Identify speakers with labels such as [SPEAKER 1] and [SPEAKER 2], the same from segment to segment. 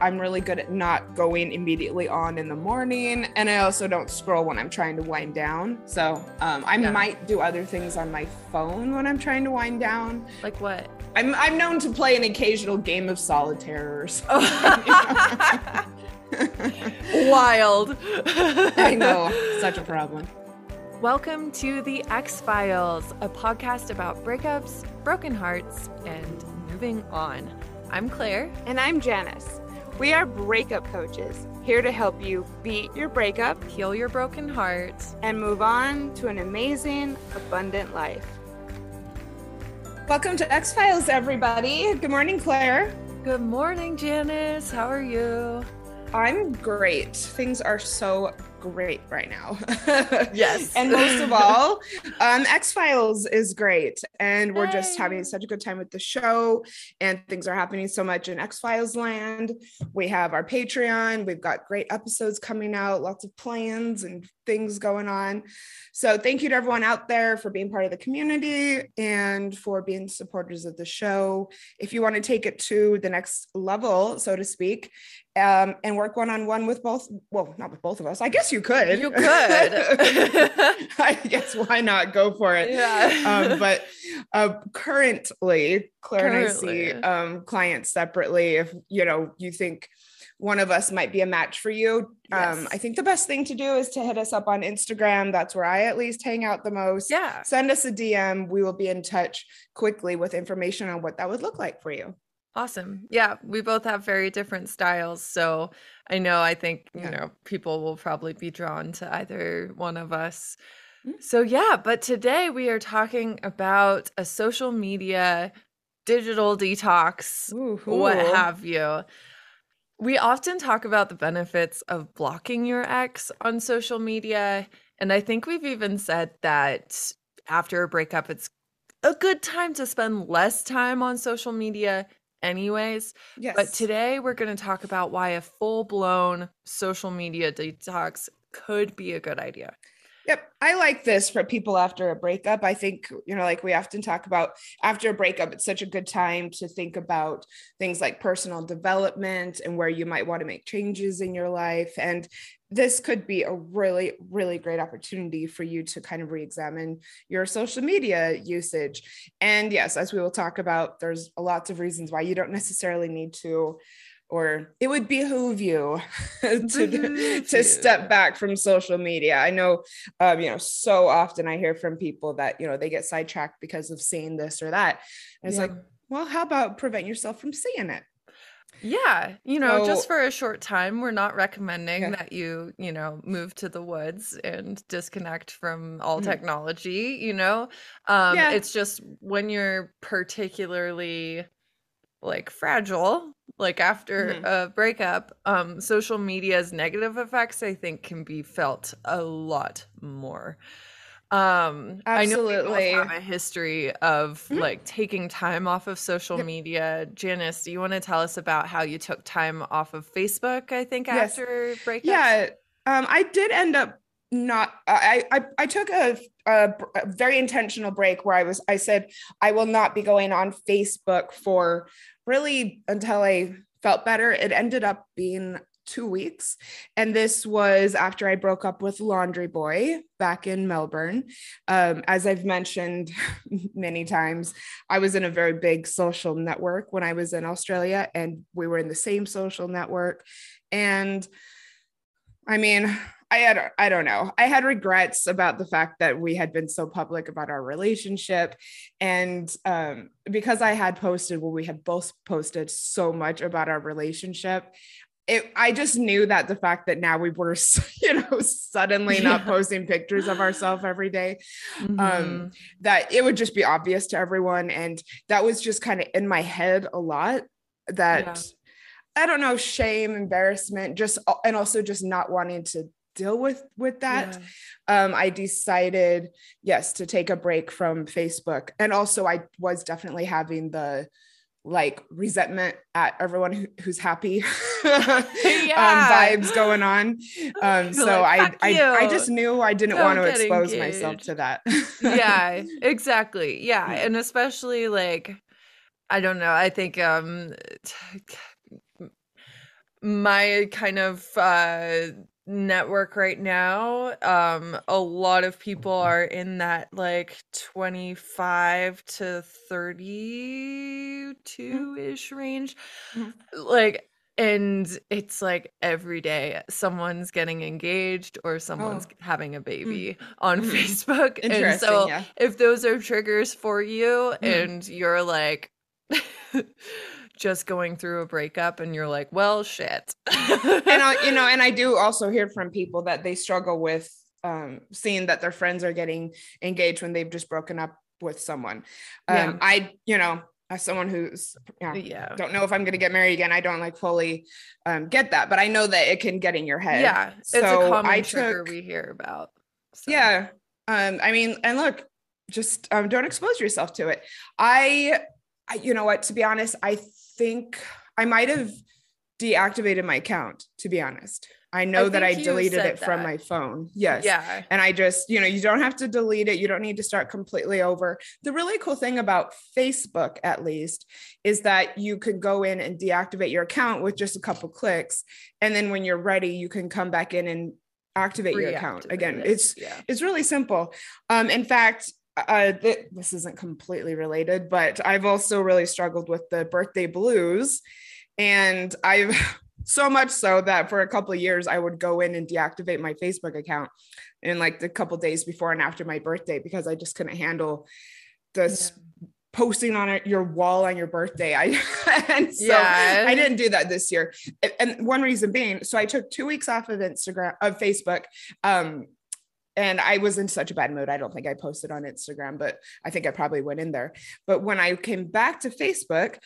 [SPEAKER 1] I'm really good at not going immediately on in the morning. And I also don't scroll when I'm trying to wind down. So um, I
[SPEAKER 2] Yeah.
[SPEAKER 1] might do other things on my phone when I'm trying to wind down.
[SPEAKER 2] Like what?
[SPEAKER 1] I'm, I'm known to play an occasional game of solitaire or something.
[SPEAKER 2] Wild.
[SPEAKER 1] I know, such a problem.
[SPEAKER 2] Welcome to The Ex-Philes, a podcast about breakups, broken hearts, and moving on. I'm Clair.
[SPEAKER 3] And I'm Janice. We are breakup coaches, here to help you beat your breakup
[SPEAKER 2] Heal your broken heart.
[SPEAKER 3] and move on to an amazing, abundant life.
[SPEAKER 1] Welcome to Ex-Philes, everybody. Good morning, Clair.
[SPEAKER 2] Good morning, Janice. How are you?
[SPEAKER 1] I'm great. Things are so great right now.
[SPEAKER 2] Yes.
[SPEAKER 1] and most of all, um, Ex-Philes is great. And we're just having such a good time with the show. And things are happening so much in Ex-Philes land. We have our Patreon. We've got great episodes coming out, lots of plans and things going on. So thank you to everyone out there for being part of the community and for being supporters of the show. If you want to take it to the next level, so to speak, um, and work one on one with both, well, not with both of us. I guess you could.
[SPEAKER 2] You could.
[SPEAKER 1] I guess why not go for it?
[SPEAKER 2] Yeah.
[SPEAKER 1] Um, but uh, currently, Clair and I see um, clients separately. If you know you think one of us might be a match for you, um,
[SPEAKER 2] Yes.
[SPEAKER 1] I think the best thing to do is to hit us up on Instagram. That's where I at least hang out the most.
[SPEAKER 2] yeah.
[SPEAKER 1] Send us a DM. We will be in touch quickly with information on what that would look like for you.
[SPEAKER 2] Awesome. Yeah, we both have very different styles. So I know, I think, you
[SPEAKER 1] Yeah.
[SPEAKER 2] know, people will probably be drawn to either one of us.
[SPEAKER 1] Mm.
[SPEAKER 2] So, yeah, but today we are talking about a social media digital detox, what
[SPEAKER 1] Ooh.
[SPEAKER 2] have you. We often talk about the benefits of blocking your ex on social media. And I think we've even said that after a breakup, it's a good time to spend less time on social media, anyways.
[SPEAKER 1] Yes.
[SPEAKER 2] But today we're going to talk about why a full blown social media detox could be a good idea.
[SPEAKER 1] Yep. I like this for people after a breakup. I think, you know, like we often talk about after a breakup, it's such a good time to think about things like personal development and where you might want to make changes in your life. And this could be a really, really great opportunity for you to kind of re examine your social media usage. And yes, as we will talk about, there's lots of reasons why you don't necessarily need to. Or it would behoove you to, to step back from social media. I know um, you know, so often I hear from people that, you know, they get sidetracked because of seeing this or that. And it's
[SPEAKER 2] Yeah.
[SPEAKER 1] like, well, how about prevent yourself from seeing it?
[SPEAKER 2] Yeah, you know, just for a short time, we're not recommending
[SPEAKER 1] Yeah.
[SPEAKER 2] that you, you know, move to the woods and disconnect from all
[SPEAKER 1] Mhm.
[SPEAKER 2] technology, you know. Um
[SPEAKER 1] Yeah.
[SPEAKER 2] it's just when you're particularly like fragile, like after
[SPEAKER 1] Mhm.
[SPEAKER 2] a breakup, um social media's negative effects I think can be felt a lot more. Um I know we have a history of
[SPEAKER 1] Mhm.
[SPEAKER 2] like taking time off of social
[SPEAKER 1] Yep.
[SPEAKER 2] media. Janice, do you want to tell us about how you took time off of Facebook, I think,
[SPEAKER 1] Yes.
[SPEAKER 2] after breakups?
[SPEAKER 1] Yeah. Um, I did end up not I, I I took a, a a very intentional break where I was I said I will not be going on Facebook for really until I felt better. It ended up being two weeks. And this was after I broke up with Laundry Boy back in Melbourne. Um, as I've mentioned many times, I was in a very big social network when I was in Australia, and we were in the same social network. And I mean, I had, I don't know, I had regrets about the fact that we had been so public about our relationship. And um, because I had posted, well, we had both posted so much about our relationship. It, I just knew that the fact that now we were, you know, suddenly not
[SPEAKER 2] Yeah.
[SPEAKER 1] posting pictures of ourselves every day,
[SPEAKER 2] Mhm.
[SPEAKER 1] um, that it would just be obvious to everyone. And that was just kind of in my head a lot that
[SPEAKER 2] Yeah.
[SPEAKER 1] I don't know, shame, embarrassment, just and also just not wanting to deal with with that.
[SPEAKER 2] Yeah.
[SPEAKER 1] Um, I decided, yes, to take a break from Facebook. And also I was definitely having the like resentment at everyone who, who's happy um, vibes going on. Um, so
[SPEAKER 2] like,
[SPEAKER 1] I, I I just knew I didn't
[SPEAKER 2] Don't
[SPEAKER 1] want to expose myself to that.
[SPEAKER 2] yeah, exactly. Yeah,
[SPEAKER 1] Yeah.
[SPEAKER 2] and especially like I don't know, I think um t- my kind of uh network right now um a lot of people are in that like 25 to 32 ish range
[SPEAKER 1] Mhm.
[SPEAKER 2] like and it's like every day someone's getting engaged or someone's
[SPEAKER 1] Oh.
[SPEAKER 2] having a baby on
[SPEAKER 1] Mhm.
[SPEAKER 2] Facebook and so
[SPEAKER 1] yeah.
[SPEAKER 2] if those are triggers for you
[SPEAKER 1] Mhm.
[SPEAKER 2] and you're like just going through a breakup and you're like well shit
[SPEAKER 1] and I, you know, and I do also hear from people that they struggle with um, seeing that their friends are getting engaged when they've just broken up with someone. Um,
[SPEAKER 2] Yeah.
[SPEAKER 1] I, you know, as someone who's, you know,
[SPEAKER 2] yeah
[SPEAKER 1] don't know if I'm going to get married again, I don't like fully um, get that, but I know that it can get in your head.
[SPEAKER 2] yeah it's
[SPEAKER 1] So
[SPEAKER 2] a common
[SPEAKER 1] I
[SPEAKER 2] trigger
[SPEAKER 1] took-
[SPEAKER 2] we hear about so.
[SPEAKER 1] Yeah. Um, I mean, and look, just um, don't expose yourself to it. I, I, you know what, to be honest, I think I might have deactivated my account, to be honest. I know that I deleted it from my phone. Yes.
[SPEAKER 2] yeah
[SPEAKER 1] And I just, you know, you don't have to delete it. You don't need to start completely over. The really cool thing about Facebook, at least, is that you could go in and deactivate your account with just a couple clicks. And then when you're ready, you can come back in and activate your account again.
[SPEAKER 2] it.
[SPEAKER 1] It's
[SPEAKER 2] yeah
[SPEAKER 1] it's really simple. Um, in fact, uh, th- this isn't completely related, but I've also really struggled with the birthday blues, and I've so much so that for a couple of years I would go in and deactivate my Facebook account in like the couple days before and after my birthday because I just couldn't handle this posting on your wall on your birthday. I and so
[SPEAKER 2] Yeah.
[SPEAKER 1] I didn't do that this year. And one reason being, so I took two weeks off of Instagram of Facebook. Um, and I was in such a bad mood. I don't think I posted on Instagram, but I think I probably went in there. But when I came back to Facebook,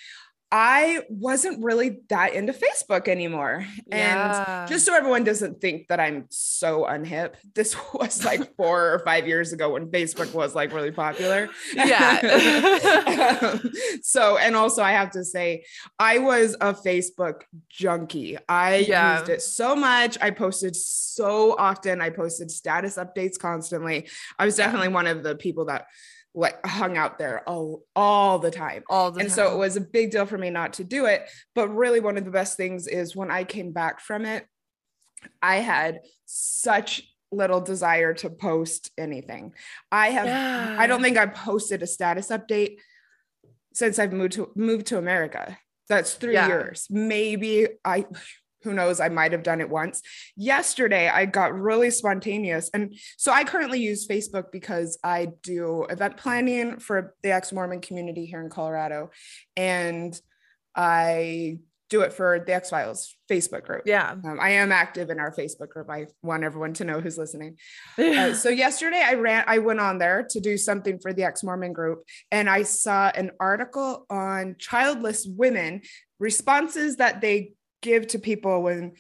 [SPEAKER 1] I wasn't really that into Facebook anymore.
[SPEAKER 2] Yeah.
[SPEAKER 1] And just so everyone doesn't think that I'm so unhip, this was like four or five years ago when Facebook was like really popular.
[SPEAKER 2] Yeah.
[SPEAKER 1] Um, so, and also I have to say, I was a Facebook junkie. I
[SPEAKER 2] Yeah.
[SPEAKER 1] used it so much. I posted so often. I posted status updates constantly. I was
[SPEAKER 2] Yeah.
[SPEAKER 1] definitely one of the people that like hung out there all, all the time.
[SPEAKER 2] All the
[SPEAKER 1] and
[SPEAKER 2] time.
[SPEAKER 1] so it was a big deal for me not to do it but really one of the best things is when i came back from it i had such little desire to post anything. I have i don't think i've posted a status update since i've moved to moved to america. That's three
[SPEAKER 2] Yeah.
[SPEAKER 1] years. Maybe i who knows i might have done it once yesterday i got really spontaneous and so i currently use facebook because i do event planning for the ex-mormon community here in colorado and i do it for the Ex-Philes Facebook group.
[SPEAKER 2] yeah.
[SPEAKER 1] Um, I am active in our Facebook group. I want everyone to know who's listening. Uh, so yesterday I ran, I went on there to do something for the ex Mormon group, and I saw an article on childless women responses that they give to people when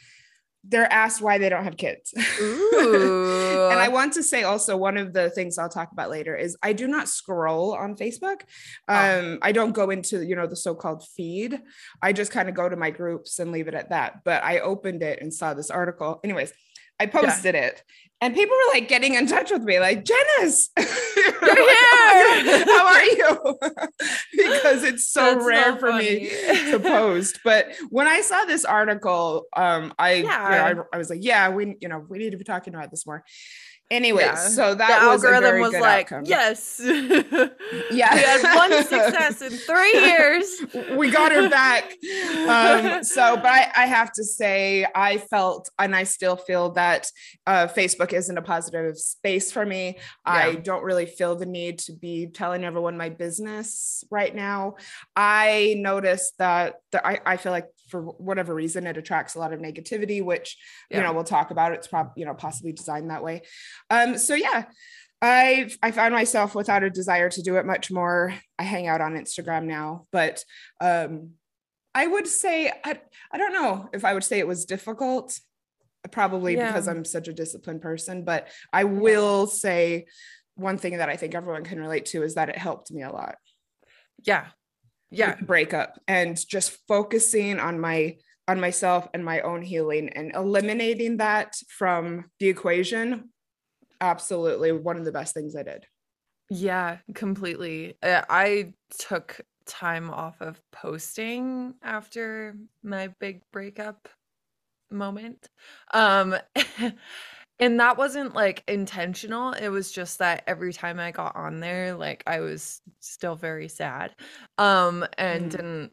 [SPEAKER 1] they're asked why they don't have kids.
[SPEAKER 2] Ooh.
[SPEAKER 1] and I want to say also one of the things I'll talk about later is I do not scroll on Facebook.
[SPEAKER 2] Oh.
[SPEAKER 1] Um, I don't go into you know the so-called feed. I just kind of go to my groups and leave it at that. But I opened it and saw this article. Anyways, I posted it. And people were like getting in touch with me, like, Janice,
[SPEAKER 2] You're here.
[SPEAKER 1] Are you? because it's so
[SPEAKER 2] That's
[SPEAKER 1] rare
[SPEAKER 2] so
[SPEAKER 1] for me to post. But when I saw this article, um, I, you know, I I was like, yeah, we you know we need to be talking about this more. Anyways,
[SPEAKER 2] Yeah.
[SPEAKER 1] so
[SPEAKER 2] the
[SPEAKER 1] that was a
[SPEAKER 2] algorithm was like,
[SPEAKER 1] outcome.
[SPEAKER 2] yes.
[SPEAKER 1] Yeah.
[SPEAKER 2] we had one success in three years.
[SPEAKER 1] we got her back. Um, so, but I, I have to say, I felt and I still feel that uh, Facebook isn't a positive space for me. I don't really feel the need to be telling everyone my business right now. I noticed that the, I, I feel like for whatever reason, it attracts a lot of negativity, which, you know, we'll talk about. It's probably, you know, possibly designed that way. Um, so yeah, I I found myself without a desire to do it much more. I hang out on Instagram now, but um, I would say I I don't know if I would say it was difficult. Probably because I'm such a disciplined person, but I will say one thing that I think everyone can relate to is that it helped me a lot.
[SPEAKER 2] Yeah. Yeah.
[SPEAKER 1] breakup and just focusing on my on myself and my own healing and eliminating that from the equation absolutely one of the best things i did
[SPEAKER 2] Yeah, completely. Uh, I took time off of posting after my big breakup moment. Um and that wasn't like intentional. It was just that every time I got on there, like I was still very sad. Um and
[SPEAKER 1] Mm.
[SPEAKER 2] didn't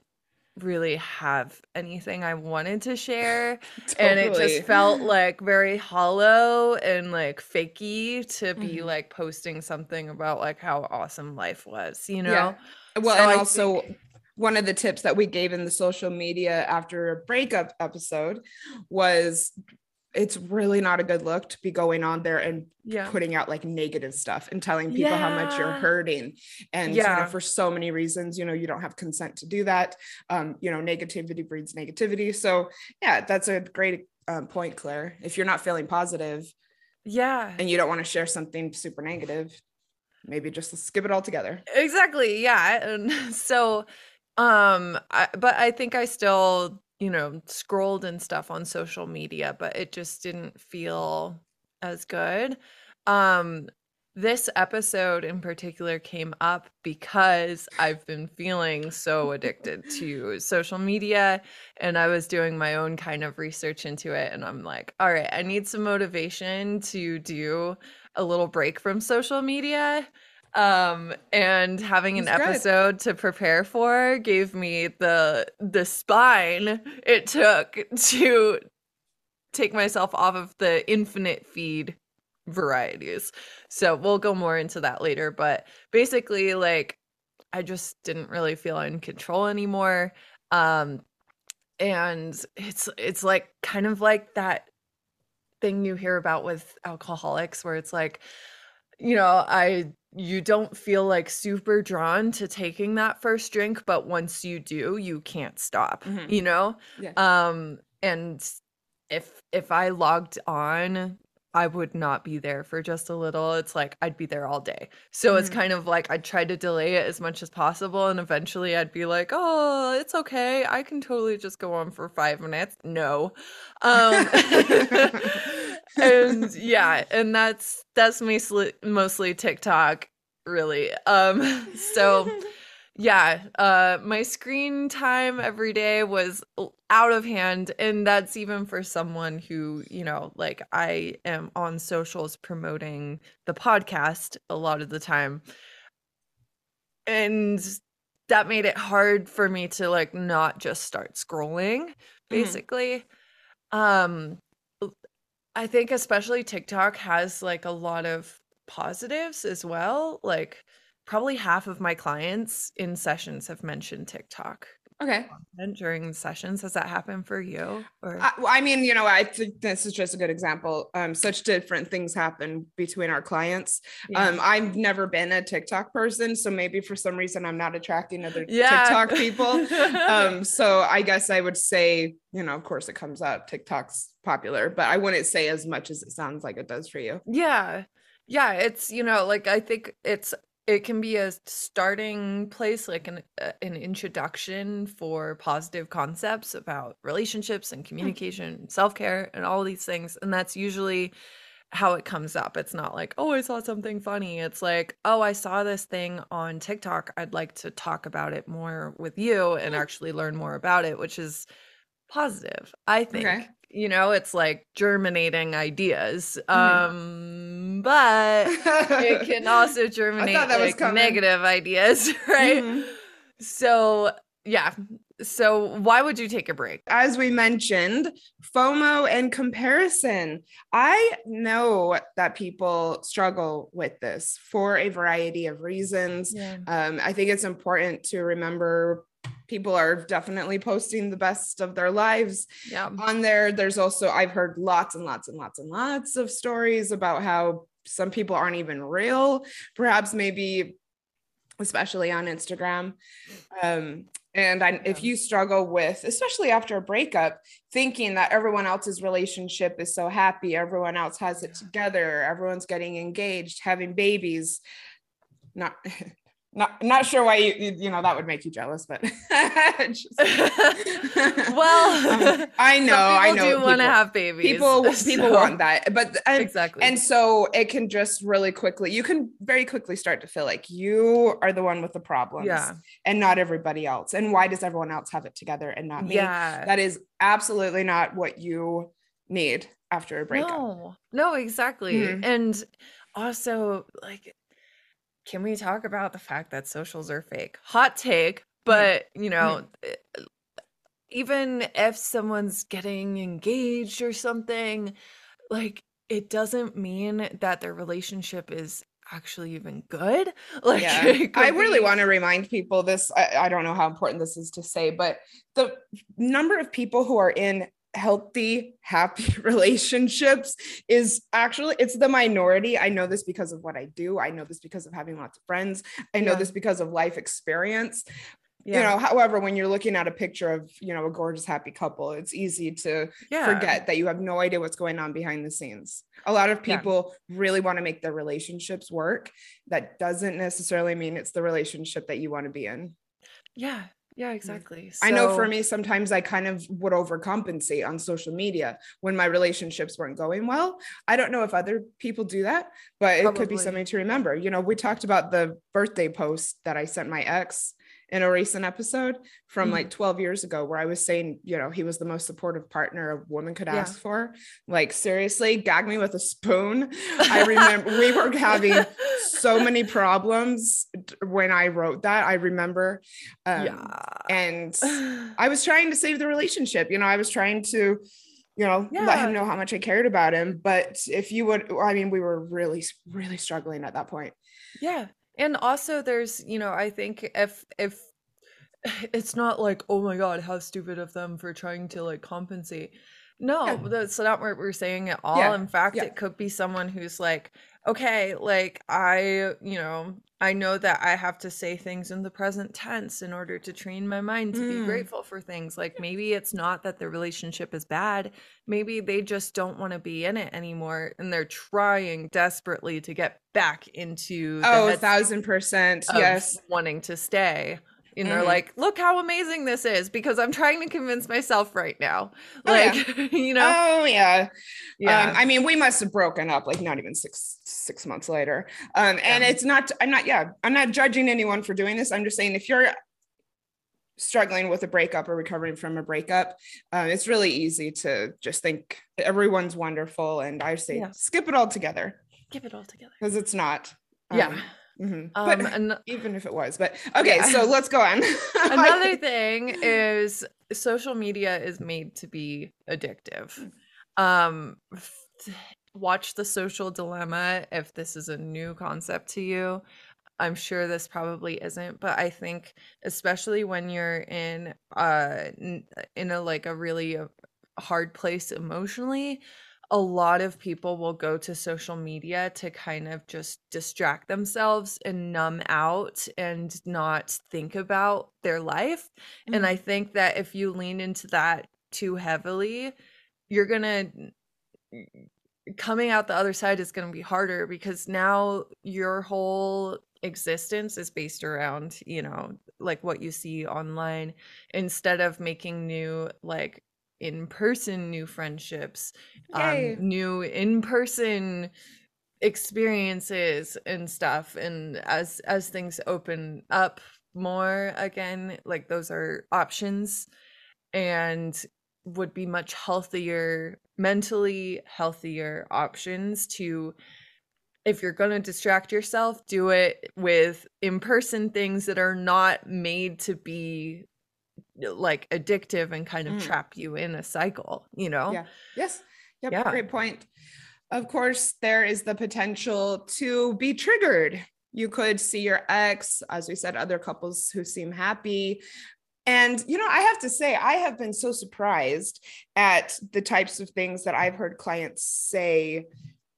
[SPEAKER 2] really have anything I wanted to share.
[SPEAKER 1] Totally.
[SPEAKER 2] And it just felt like very hollow and like fakey to be
[SPEAKER 1] Mhm.
[SPEAKER 2] like posting something about like how awesome life was, you know?
[SPEAKER 1] Yeah. Well,
[SPEAKER 2] So
[SPEAKER 1] and
[SPEAKER 2] I
[SPEAKER 1] also
[SPEAKER 2] think-
[SPEAKER 1] one of the tips that we gave in the social media after a breakup episode was it's really not a good look to be going on there and
[SPEAKER 2] Yeah.
[SPEAKER 1] putting out like negative stuff and telling people how much you're hurting. And you know, for so many reasons you know you don't have consent to do that. Um you know negativity breeds negativity. So yeah that's a great um, point clair. If you're not feeling positive
[SPEAKER 2] Yeah.
[SPEAKER 1] and you don't want to share something super negative maybe just skip it all together
[SPEAKER 2] exactly yeah. And so um I, but i think i still you know scrolled and stuff on social media but it just didn't feel as good. Um this episode in particular came up because i've been feeling so addicted to social media and i was doing my own kind of research into it and i'm like all right i need some motivation to do a little break from social media um and having an
[SPEAKER 1] good.
[SPEAKER 2] episode to prepare for gave me the the spine it took to take myself off of the infinite feed varieties so we'll go more into that later but basically like i just didn't really feel in control anymore um and it's it's like kind of like that thing you hear about with alcoholics where it's like you know i you don't feel like super drawn to taking that first drink but once you do you can't stop
[SPEAKER 1] Mhm.
[SPEAKER 2] you know
[SPEAKER 1] Yeah.
[SPEAKER 2] um and if if i logged on i would not be there for just a little it's like i'd be there all day so it's
[SPEAKER 1] Mhm.
[SPEAKER 2] kind of like i'd try to delay it as much as possible and eventually i'd be like oh it's okay i can totally just go on for five minutes no um and yeah and that's that's mostly mostly tiktok really. Um so yeah uh my screen time every day was out of hand and that's even for someone who you know like i am on socials promoting the podcast a lot of the time. And that made it hard for me to like not just start scrolling basically. Um l- i think especially tiktok has like a lot of positives as well like probably half of my clients in sessions have mentioned tiktok
[SPEAKER 1] okay
[SPEAKER 2] during sessions has that happened for you or
[SPEAKER 1] I, well, I mean, you know, I think this is just a good example. Um, such different things happen between our clients.
[SPEAKER 2] Yeah.
[SPEAKER 1] Um, I've never been a TikTok person, so maybe for some reason I'm not attracting other
[SPEAKER 2] Yeah.
[SPEAKER 1] TikTok people. um, so I guess I would say, you know, of course it comes up. TikTok's popular, but I wouldn't say as much as it sounds like it does for you.
[SPEAKER 2] Yeah. Yeah, it's you know, like I think it's it can be a starting place like an uh, an introduction for positive concepts about relationships and communication, self-care and all these things and that's usually how it comes up. It's not like, "Oh, I saw something funny." It's like, "Oh, I saw this thing on TikTok. I'd like to talk about it more with you and
[SPEAKER 1] Hmm.
[SPEAKER 2] actually learn more about it," which is positive. I think.
[SPEAKER 1] Okay.
[SPEAKER 2] You know, it's like germinating ideas.
[SPEAKER 1] Mhm.
[SPEAKER 2] Um, but it can also germinate like negative ideas, right?
[SPEAKER 1] Mhm.
[SPEAKER 2] So, yeah. So, why would you take a break?
[SPEAKER 1] as we mentioned, FOMO and comparison. I know that people struggle with this for a variety of reasons.
[SPEAKER 2] Yeah.
[SPEAKER 1] Um, I think it's important to remember people are definitely posting the best of their lives
[SPEAKER 2] Yeah.
[SPEAKER 1] on there. There's also, I've heard lots and lots and lots and lots of stories about how some people aren't even real, perhaps maybe especially on Instagram. Um, and I, if you struggle with, especially after a breakup, thinking that everyone else's relationship is so happy, everyone else has it
[SPEAKER 2] Yeah.
[SPEAKER 1] together, everyone's getting engaged, having babies, not not not sure why you you know that would make you jealous, but
[SPEAKER 2] Just, well,
[SPEAKER 1] um, I know, I know.
[SPEAKER 2] Do want to have babies?
[SPEAKER 1] People people so. want that, but and,
[SPEAKER 2] exactly,
[SPEAKER 1] and so it can just really quickly. You can very quickly start to feel like you are the one with the problems,
[SPEAKER 2] yeah,
[SPEAKER 1] and not everybody else. And why does everyone else have it together and not me?
[SPEAKER 2] Yeah,
[SPEAKER 1] that is absolutely not what you need after a breakup.
[SPEAKER 2] No, no, exactly, mm-hmm. and also like can we talk about the fact that socials are fake? Hot take, but you know, mm-hmm. even if someone's getting engaged or something, like it doesn't mean that their relationship is actually even good. Like,
[SPEAKER 1] yeah. I really want to remind people this. I, I, don't know how important this is to say, but the number of people who are in healthy happy relationships is actually it's the minority. I know this because of what i do. I know this because of having lots of friends. I know yeah. this because of life experience. Yeah. you know however when you're looking at a picture of you know a gorgeous happy couple it's easy to yeah. forget that you have no idea what's going on behind the scenes. A lot of people really want to make their relationships work. That doesn't necessarily mean it's the relationship that you want to be in.
[SPEAKER 2] Yeah yeah, mm. exactly. So,
[SPEAKER 1] I know for me, sometimes I kind of would overcompensate on social media when my relationships weren't going well. I don't know if other people do that, but probably. it could be something to remember. You know, we talked about the birthday post that I sent my ex in a recent episode from mm-hmm. like 12 years ago where I was saying, you know, he was the most supportive partner a woman could ask yeah. for. Like, seriously, gag me with a spoon. I remember we were having so many problems when I wrote that. I remember. Um, yeah. And I was trying to save the relationship. You know, I was trying to you know, yeah. let him know how much I cared about him. But if you would, I mean, we were really, really struggling at that point.
[SPEAKER 2] Yeah and also there's you know i think if if it's not like oh my god how stupid of them for trying to like compensate no yeah. that's not what we're saying at all yeah. in fact yeah. it could be someone who's like okay like i you know I know that I have to say things in the present tense in order to train my mind to mm. be grateful for things. Like maybe it's not that the relationship is bad. Maybe they just don't want to be in it anymore and they're trying desperately to get back into
[SPEAKER 1] Oh, a thousand percent. Yes.
[SPEAKER 2] Wanting to stay and they're mm-hmm. like, "Look how amazing this is!" Because I'm trying to convince myself right now. Like, oh, yeah. you know.
[SPEAKER 1] Oh yeah, yeah. Um, I mean, we must have broken up like not even six six months later. Um, and yeah. it's not. I'm not. Yeah, I'm not judging anyone for doing this. I'm just saying if you're struggling with a breakup or recovering from a breakup, um, it's really easy to just think everyone's wonderful, and I say yeah. skip it all together.
[SPEAKER 2] Skip it all together
[SPEAKER 1] because it's not.
[SPEAKER 2] yeah
[SPEAKER 1] um, Mm-hmm. Um, but even if it was, but okay, yeah. so let's go on.
[SPEAKER 2] Another thing is social media is made to be addictive. Um, watch the social dilemma if this is a new concept to you. I'm sure this probably isn't, but I think especially when you're in uh in a like a really uh, hard place emotionally, a lot of people will go to social media to kind of just distract themselves and numb out and not think about their life. Mm-hmm. And I think that if you lean into that too heavily, you're going to coming out the other side is going to be harder because now your whole existence is based around, you know, like what you see online instead of making new like in person new friendships, um, new in person experiences and stuff. And as as things open up more again, like those are options and would be much healthier, mentally healthier options to if you're going to distract yourself, do it with in person things that are not made to be like addictive and kind of mm. trap you in a cycle, you know?
[SPEAKER 1] Yeah. Yes. Yep. Yeah. Great point. Of course, there is the potential to be triggered. You could see your ex, as we said, other couples who seem happy. And, you know, I have to say, I have been so surprised at the types of things that I've heard clients say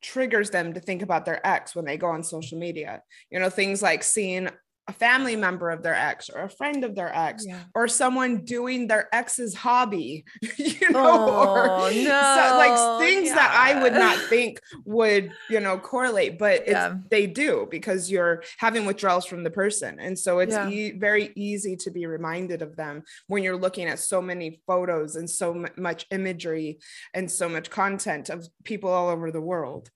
[SPEAKER 1] triggers them to think about their ex when they go on social media. You know, things like seeing a family member of their ex or a friend of their ex
[SPEAKER 2] Yeah.
[SPEAKER 1] or someone doing their ex's hobby, you know,
[SPEAKER 2] Oh,
[SPEAKER 1] or so-
[SPEAKER 2] no.
[SPEAKER 1] like things that I would not think would, you know, correlate, but it's,
[SPEAKER 2] Yeah.
[SPEAKER 1] they do because you're having withdrawals from the person. And so it's
[SPEAKER 2] Yeah.
[SPEAKER 1] e- very easy to be reminded of them when you're looking at so many photos and so mu- much imagery and so much content of people all over the world.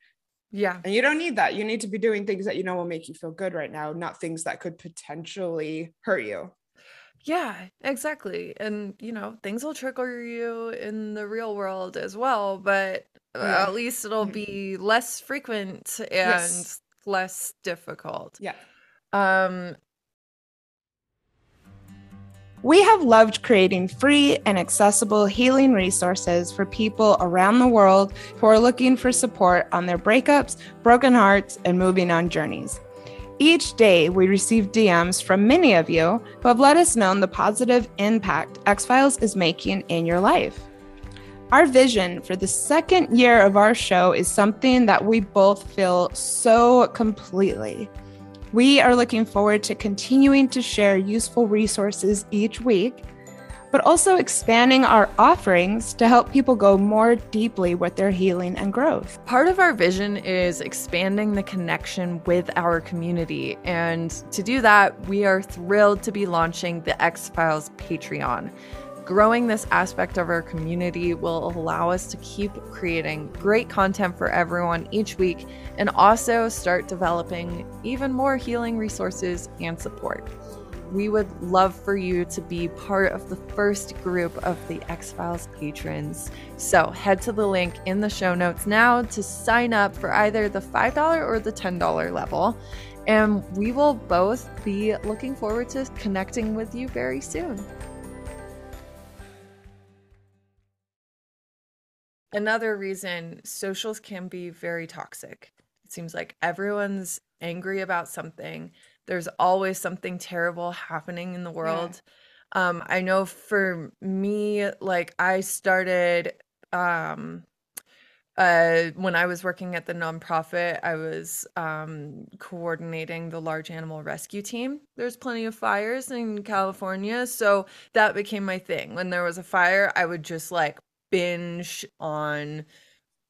[SPEAKER 2] Yeah.
[SPEAKER 1] And you don't need that. You need to be doing things that you know will make you feel good right now, not things that could potentially hurt you.
[SPEAKER 2] Yeah, exactly. And you know, things will trigger you in the real world as well, but uh,
[SPEAKER 1] Yeah.
[SPEAKER 2] at least it'll be less frequent and
[SPEAKER 1] Yes.
[SPEAKER 2] less difficult.
[SPEAKER 1] Yeah.
[SPEAKER 2] Um
[SPEAKER 1] We have loved creating free and accessible healing resources for people around the world who are looking for support on their breakups, broken hearts, and moving on journeys. Each day, we receive DMs from many of you who have let us know the positive impact Ex-Philes is making in your life. Our vision for the second year of our show is something that we both feel so completely. We are looking forward to continuing to share useful resources each week, but also expanding our offerings to help people go more deeply with their healing and growth.
[SPEAKER 2] Part of our vision is expanding the connection with our community. And to do that, we are thrilled to be launching the Ex-Philes Patreon. Growing this aspect of our community will allow us to keep creating great content for everyone each week and also start developing even more healing resources and support. We would love for you to be part of the first group of the Ex-Philes patrons. So head to the link in the show notes now to sign up for either the $5 or the $10 level. And we will both be looking forward to connecting with you very soon. Another reason socials can be very toxic. It seems like everyone's angry about something. There's always something terrible happening in the world. Um, I know for me, like I started um uh when I was working at the nonprofit, I was um coordinating the large animal rescue team. There's plenty of fires in California, so that became my thing. When there was a fire, I would just like binge on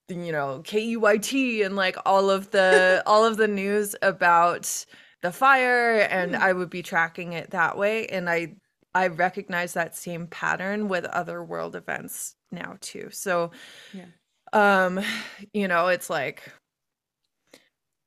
[SPEAKER 2] you know KUIT and like all of the all of the news about the fire and
[SPEAKER 1] Hmm.
[SPEAKER 2] I would be tracking it that way and I I recognize that same pattern with other world events now too. So
[SPEAKER 1] Yeah.
[SPEAKER 2] um you know it's like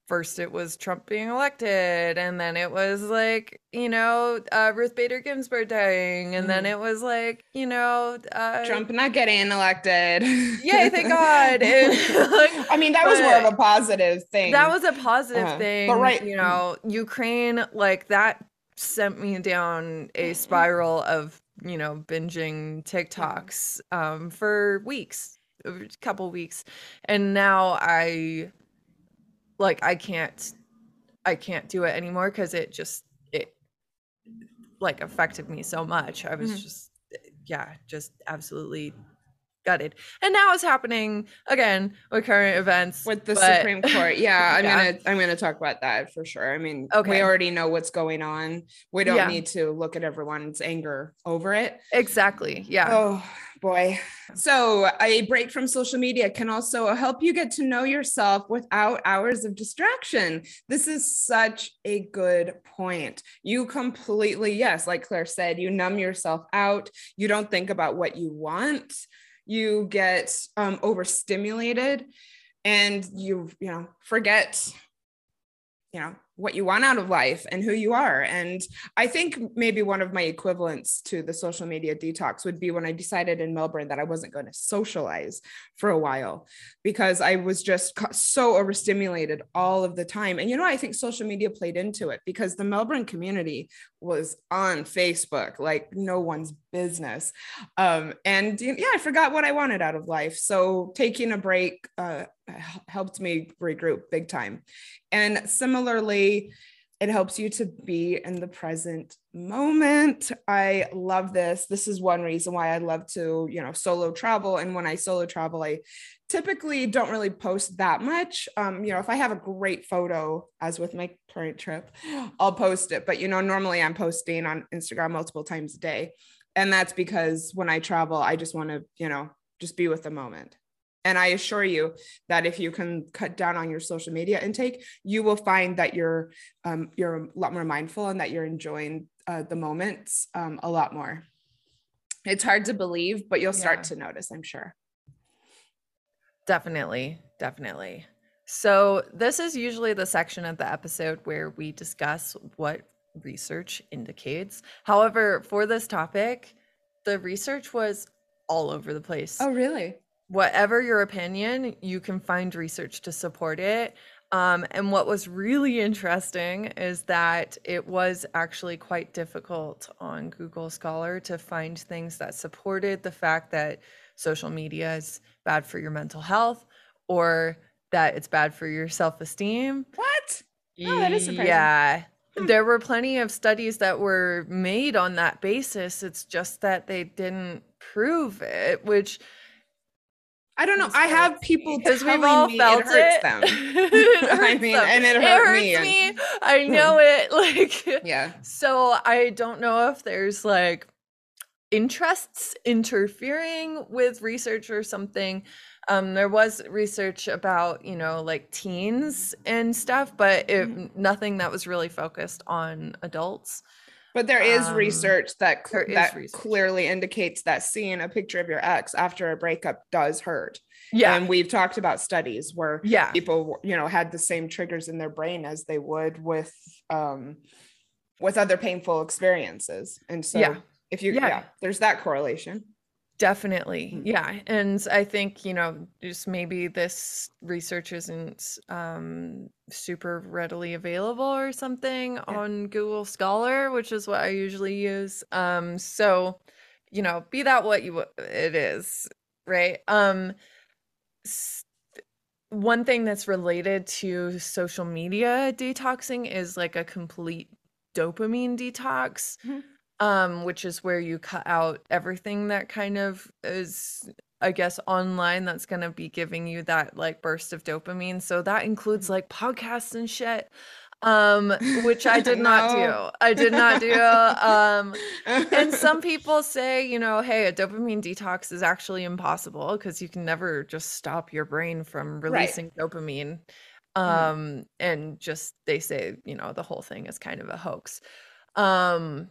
[SPEAKER 2] first it was Trump being elected and then it was like you know uh Ruth Bader Ginsburg dying and then
[SPEAKER 1] Mhm.
[SPEAKER 2] it was like you know uh
[SPEAKER 1] Trump not getting elected.
[SPEAKER 2] Yay, thank God. And, like,
[SPEAKER 1] I mean, that was more of a positive thing.
[SPEAKER 2] that was a positive
[SPEAKER 1] Uh, but
[SPEAKER 2] thing
[SPEAKER 1] right-
[SPEAKER 2] you know ukraine like that sent me down a spiral of you know binging tiktoks um for weeks a couple weeks and now i like i can't i can't do it anymore because it just it like affected me so much i was
[SPEAKER 1] Mhm.
[SPEAKER 2] just yeah just absolutely gutted and now it's happening again with current events
[SPEAKER 1] with the
[SPEAKER 2] but-
[SPEAKER 1] Supreme Court. Yeah, I'm
[SPEAKER 2] Yeah.
[SPEAKER 1] gonna I'm gonna talk about that for sure. I mean,
[SPEAKER 2] Okay.
[SPEAKER 1] we already know what's going on. We don't
[SPEAKER 2] Yeah.
[SPEAKER 1] need to look at everyone's anger over it.
[SPEAKER 2] exactly yeah
[SPEAKER 1] Oh boy. So, a break from social media can also help you get to know yourself without hours of distraction. This is such a good point. You completely, yes, like Clair said, you numb yourself out. You don't think about what you want. You get um, overstimulated and you, you know, forget, you know, what you want out of life and who you are. And I think maybe one of my equivalents to the social media detox would be when I decided in Melbourne that I wasn't going to socialize for a while because I was just so overstimulated all of the time. And you know, I think social media played into it because the Melbourne community was on Facebook like no one's business. Um, and yeah, I forgot what I wanted out of life. So taking a break uh, helped me regroup big time. And similarly, it helps you to be in the present moment. I love this. This is one reason why I love to, you know, solo travel. And when I solo travel, I typically don't really post that much. Um, you know, if I have a great photo, as with my current trip, I'll post it. But, you know, normally I'm posting on Instagram multiple times a day. And that's because when I travel, I just want to, you know, just be with the moment. And I assure you that if you can cut down on your social media intake, you will find that you're um, you're a lot more mindful and that you're enjoying uh, the moments um, a lot more. It's hard to believe, but you'll start yeah. to notice, I'm sure.
[SPEAKER 2] Definitely, definitely. So, this is usually the section of the episode where we discuss what research indicates. However, for this topic, the research was all over the place.
[SPEAKER 1] Oh, really?
[SPEAKER 2] Whatever your opinion, you can find research to support it. Um, and what was really interesting is that it was actually quite difficult on Google Scholar to find things that supported the fact that social media is bad for your mental health or that it's bad for your self esteem.
[SPEAKER 1] What? Oh, that is surprising.
[SPEAKER 2] Yeah. Hmm. There were plenty of studies that were made on that basis. It's just that they didn't prove it, which
[SPEAKER 1] I don't know. I have people because we've all felt it hurts it. them.
[SPEAKER 2] it hurts I mean, them. and it, hurt it hurts me. me. I know it. Like,
[SPEAKER 1] yeah.
[SPEAKER 2] So I don't know if there's like interests interfering with research or something. Um, there was research about you know like teens and stuff, but it, mm-hmm. nothing that was really focused on adults.
[SPEAKER 1] But there is um, research that cl- that research. clearly indicates that seeing a picture of your ex after a breakup does hurt. Yeah. And we've talked about studies where
[SPEAKER 2] yeah.
[SPEAKER 1] people, you know, had the same triggers in their brain as they would with um with other painful experiences. And so yeah. if you yeah. yeah, there's that correlation.
[SPEAKER 2] Definitely. Mm-hmm. Yeah. And I think, you know, just maybe this research isn't um, super readily available or something yeah. on Google Scholar, which is what I usually use. Um, so, you know, be that what you it is, right? Um, one thing that's related to social media detoxing is like a complete dopamine detox. Um, which is where you cut out everything that kind of is I guess online that's going to be giving you that like burst of dopamine. So that includes like podcasts and shit um which I did not do. I did not do um and some people say, you know, hey, a dopamine detox is actually impossible because you can never just stop your brain from releasing right. dopamine. Mm-hmm. Um mm. and just they say, you know, the whole thing is kind of a hoax. Um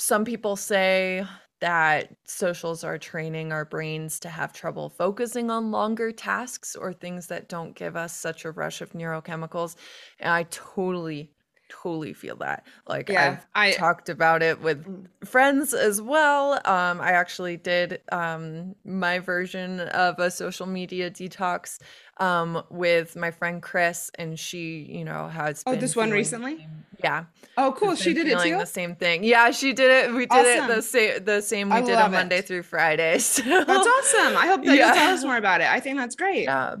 [SPEAKER 2] some people say that socials are training our brains to have trouble focusing on longer tasks or things that don't give us such a rush of neurochemicals. And I totally, totally feel that. Like yeah, I've I, talked about it with mm. friends as well. Um, I actually did um, my version of a social media detox um, with my friend Chris, and she, you know, has.
[SPEAKER 1] Oh, this one recently.
[SPEAKER 2] Yeah.
[SPEAKER 1] Oh, cool. She did it too.
[SPEAKER 2] The same thing. Yeah, she did it. We did awesome. it the same. The same we I did on Monday it. through Friday. So.
[SPEAKER 1] That's awesome. I hope that yeah. you'll tell us more about it. I think that's great.
[SPEAKER 2] Yeah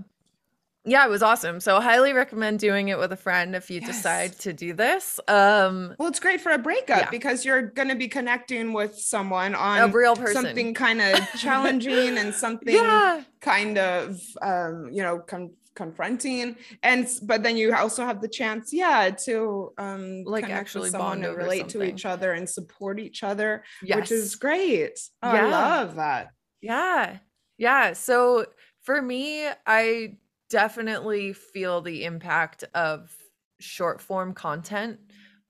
[SPEAKER 2] yeah, it was awesome. So highly recommend doing it with a friend if you yes. decide to do this. Um
[SPEAKER 1] well, it's great for a breakup yeah. because you're going to be connecting with someone on
[SPEAKER 2] a real person.
[SPEAKER 1] something kind of challenging and something yeah. kind of um you know com- confronting and but then you also have the chance yeah to um
[SPEAKER 2] like actually bond and
[SPEAKER 1] relate to each other and support each other yes. which is great. Oh, yeah. I love that.
[SPEAKER 2] Yeah. Yeah, so for me, I definitely feel the impact of short form content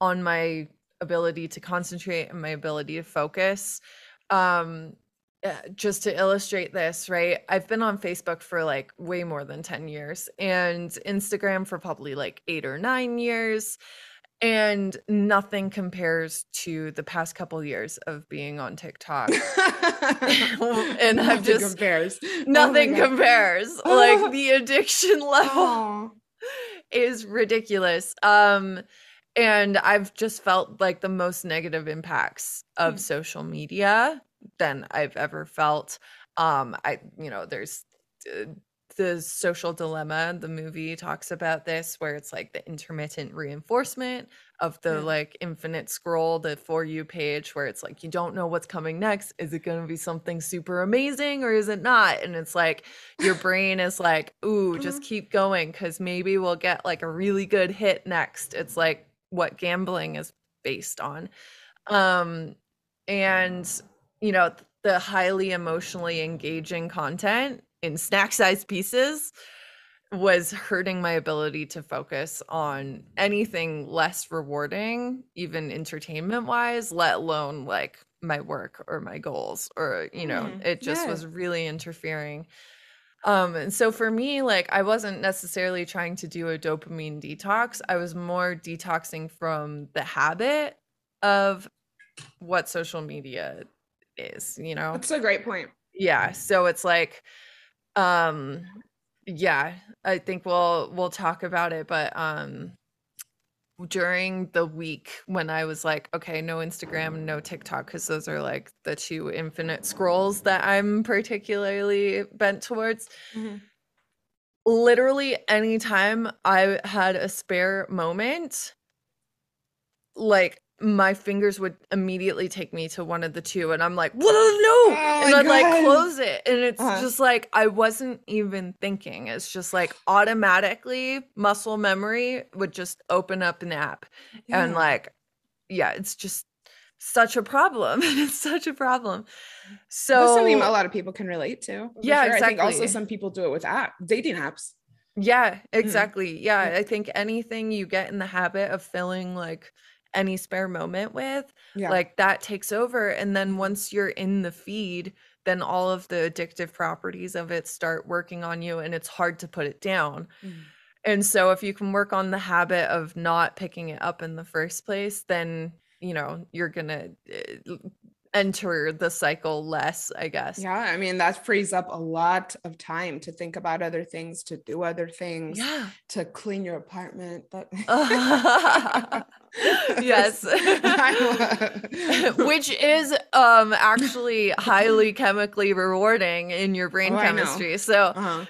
[SPEAKER 2] on my ability to concentrate and my ability to focus. Um, eh, just to illustrate this, right? I've been on Facebook for like way more than 10 years and Instagram for probably like eight or nine years. And nothing compares to the past couple years of being on TikTok. and nothing I've just
[SPEAKER 1] compares.
[SPEAKER 2] Nothing oh compares. like the addiction level oh. is ridiculous. Um and I've just felt like the most negative impacts of mm. social media than I've ever felt. Um I you know, there's uh, the social dilemma the movie talks about this where it's like the intermittent reinforcement of the
[SPEAKER 1] Yeah.
[SPEAKER 2] like infinite scroll the for you page where it's like you don't know what's coming next. Is it going to be something super amazing or is it not? And it's like your brain is like ooh just keep going cuz maybe we'll get like a really good hit next. It's like what gambling is based on. Um and you know the highly emotionally engaging content in snack sized pieces was hurting my ability to focus on anything less rewarding even entertainment wise let alone like my work or my goals or you know
[SPEAKER 1] Mm,
[SPEAKER 2] it just
[SPEAKER 1] yeah.
[SPEAKER 2] was really interfering. Um and so for me like i wasn't necessarily trying to do a dopamine detox. I was more detoxing from the habit of what social media is you know
[SPEAKER 1] That's a great point.
[SPEAKER 2] yeah so it's like um yeah i think we'll we'll talk about it but um during the week when i was like okay no instagram no tiktok because those are like the two infinite scrolls that i'm particularly bent towards
[SPEAKER 1] Mhm.
[SPEAKER 2] literally anytime i had a spare moment like my fingers would immediately take me to one of the two and i'm like whoa no and i'd like close it and it's
[SPEAKER 1] Uh-huh.
[SPEAKER 2] just like i wasn't even thinking it's just like automatically muscle memory would just open up an app and like yeah it's just such a problem it's such a problem so
[SPEAKER 1] That's something a lot of people can relate to.
[SPEAKER 2] Yeah,
[SPEAKER 1] sure. I think also some people do it with app dating apps.
[SPEAKER 2] Yeah,
[SPEAKER 1] Mm-hmm.
[SPEAKER 2] exactly. Yeah, I think anything you get in the habit of filling like any spare moment with,
[SPEAKER 1] Yeah.
[SPEAKER 2] like that takes over. And then once you're in the feed, then all of the addictive properties of it start working on you and it's hard to put it down.
[SPEAKER 1] Mhm.
[SPEAKER 2] And so if you can work on the habit of not picking it up in the first place, then, you know, you're going to enter the cycle less, I guess.
[SPEAKER 1] Yeah, I mean that frees up a lot of time to think about other things, to do other things,
[SPEAKER 2] Yeah.
[SPEAKER 1] to clean your apartment. But
[SPEAKER 2] yes. Which is um actually highly chemically rewarding in your brain
[SPEAKER 1] Oh,
[SPEAKER 2] chemistry. So
[SPEAKER 1] Uh-huh.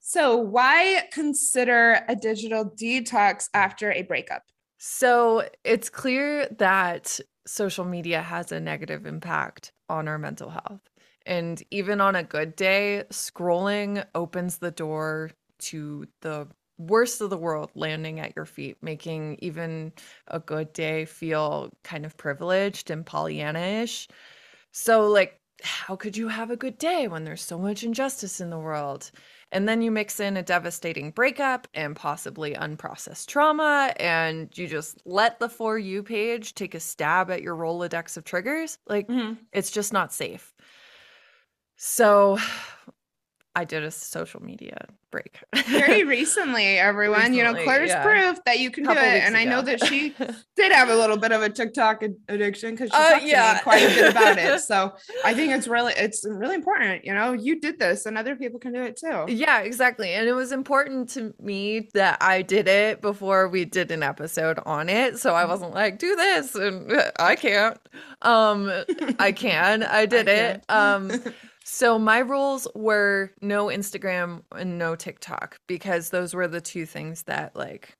[SPEAKER 1] So why consider a digital detox after a breakup?
[SPEAKER 2] So it's clear that social media has a negative impact on our mental health. And even on a good day, scrolling opens the door to the worst of the world landing at your feet, making even a good day feel kind of privileged and Pollyanna-ish. So, like, how could you have a good day when there's so much injustice in the world? And then you mix in a devastating breakup and possibly unprocessed trauma, and you just let the For You page take a stab at your Rolodex of triggers. Like, mm-hmm. it's just not safe. So, I did a social media break.
[SPEAKER 1] Very recently, everyone. you know, Clair's
[SPEAKER 2] yeah.
[SPEAKER 1] proof that you can do it. And I know that she did have a little bit of a TikTok addiction because she
[SPEAKER 2] Uh,
[SPEAKER 1] talked to me quite a bit about it. So I think it's really, it's really important. You know, you did this, and other people can do it too.
[SPEAKER 2] Yeah, exactly. And it was important to me that I did it before we did an episode on it. So I wasn't like, do this and I can't. Um I can. I did it. Um so my rules were no Instagram and no TikTok because those were the two things that like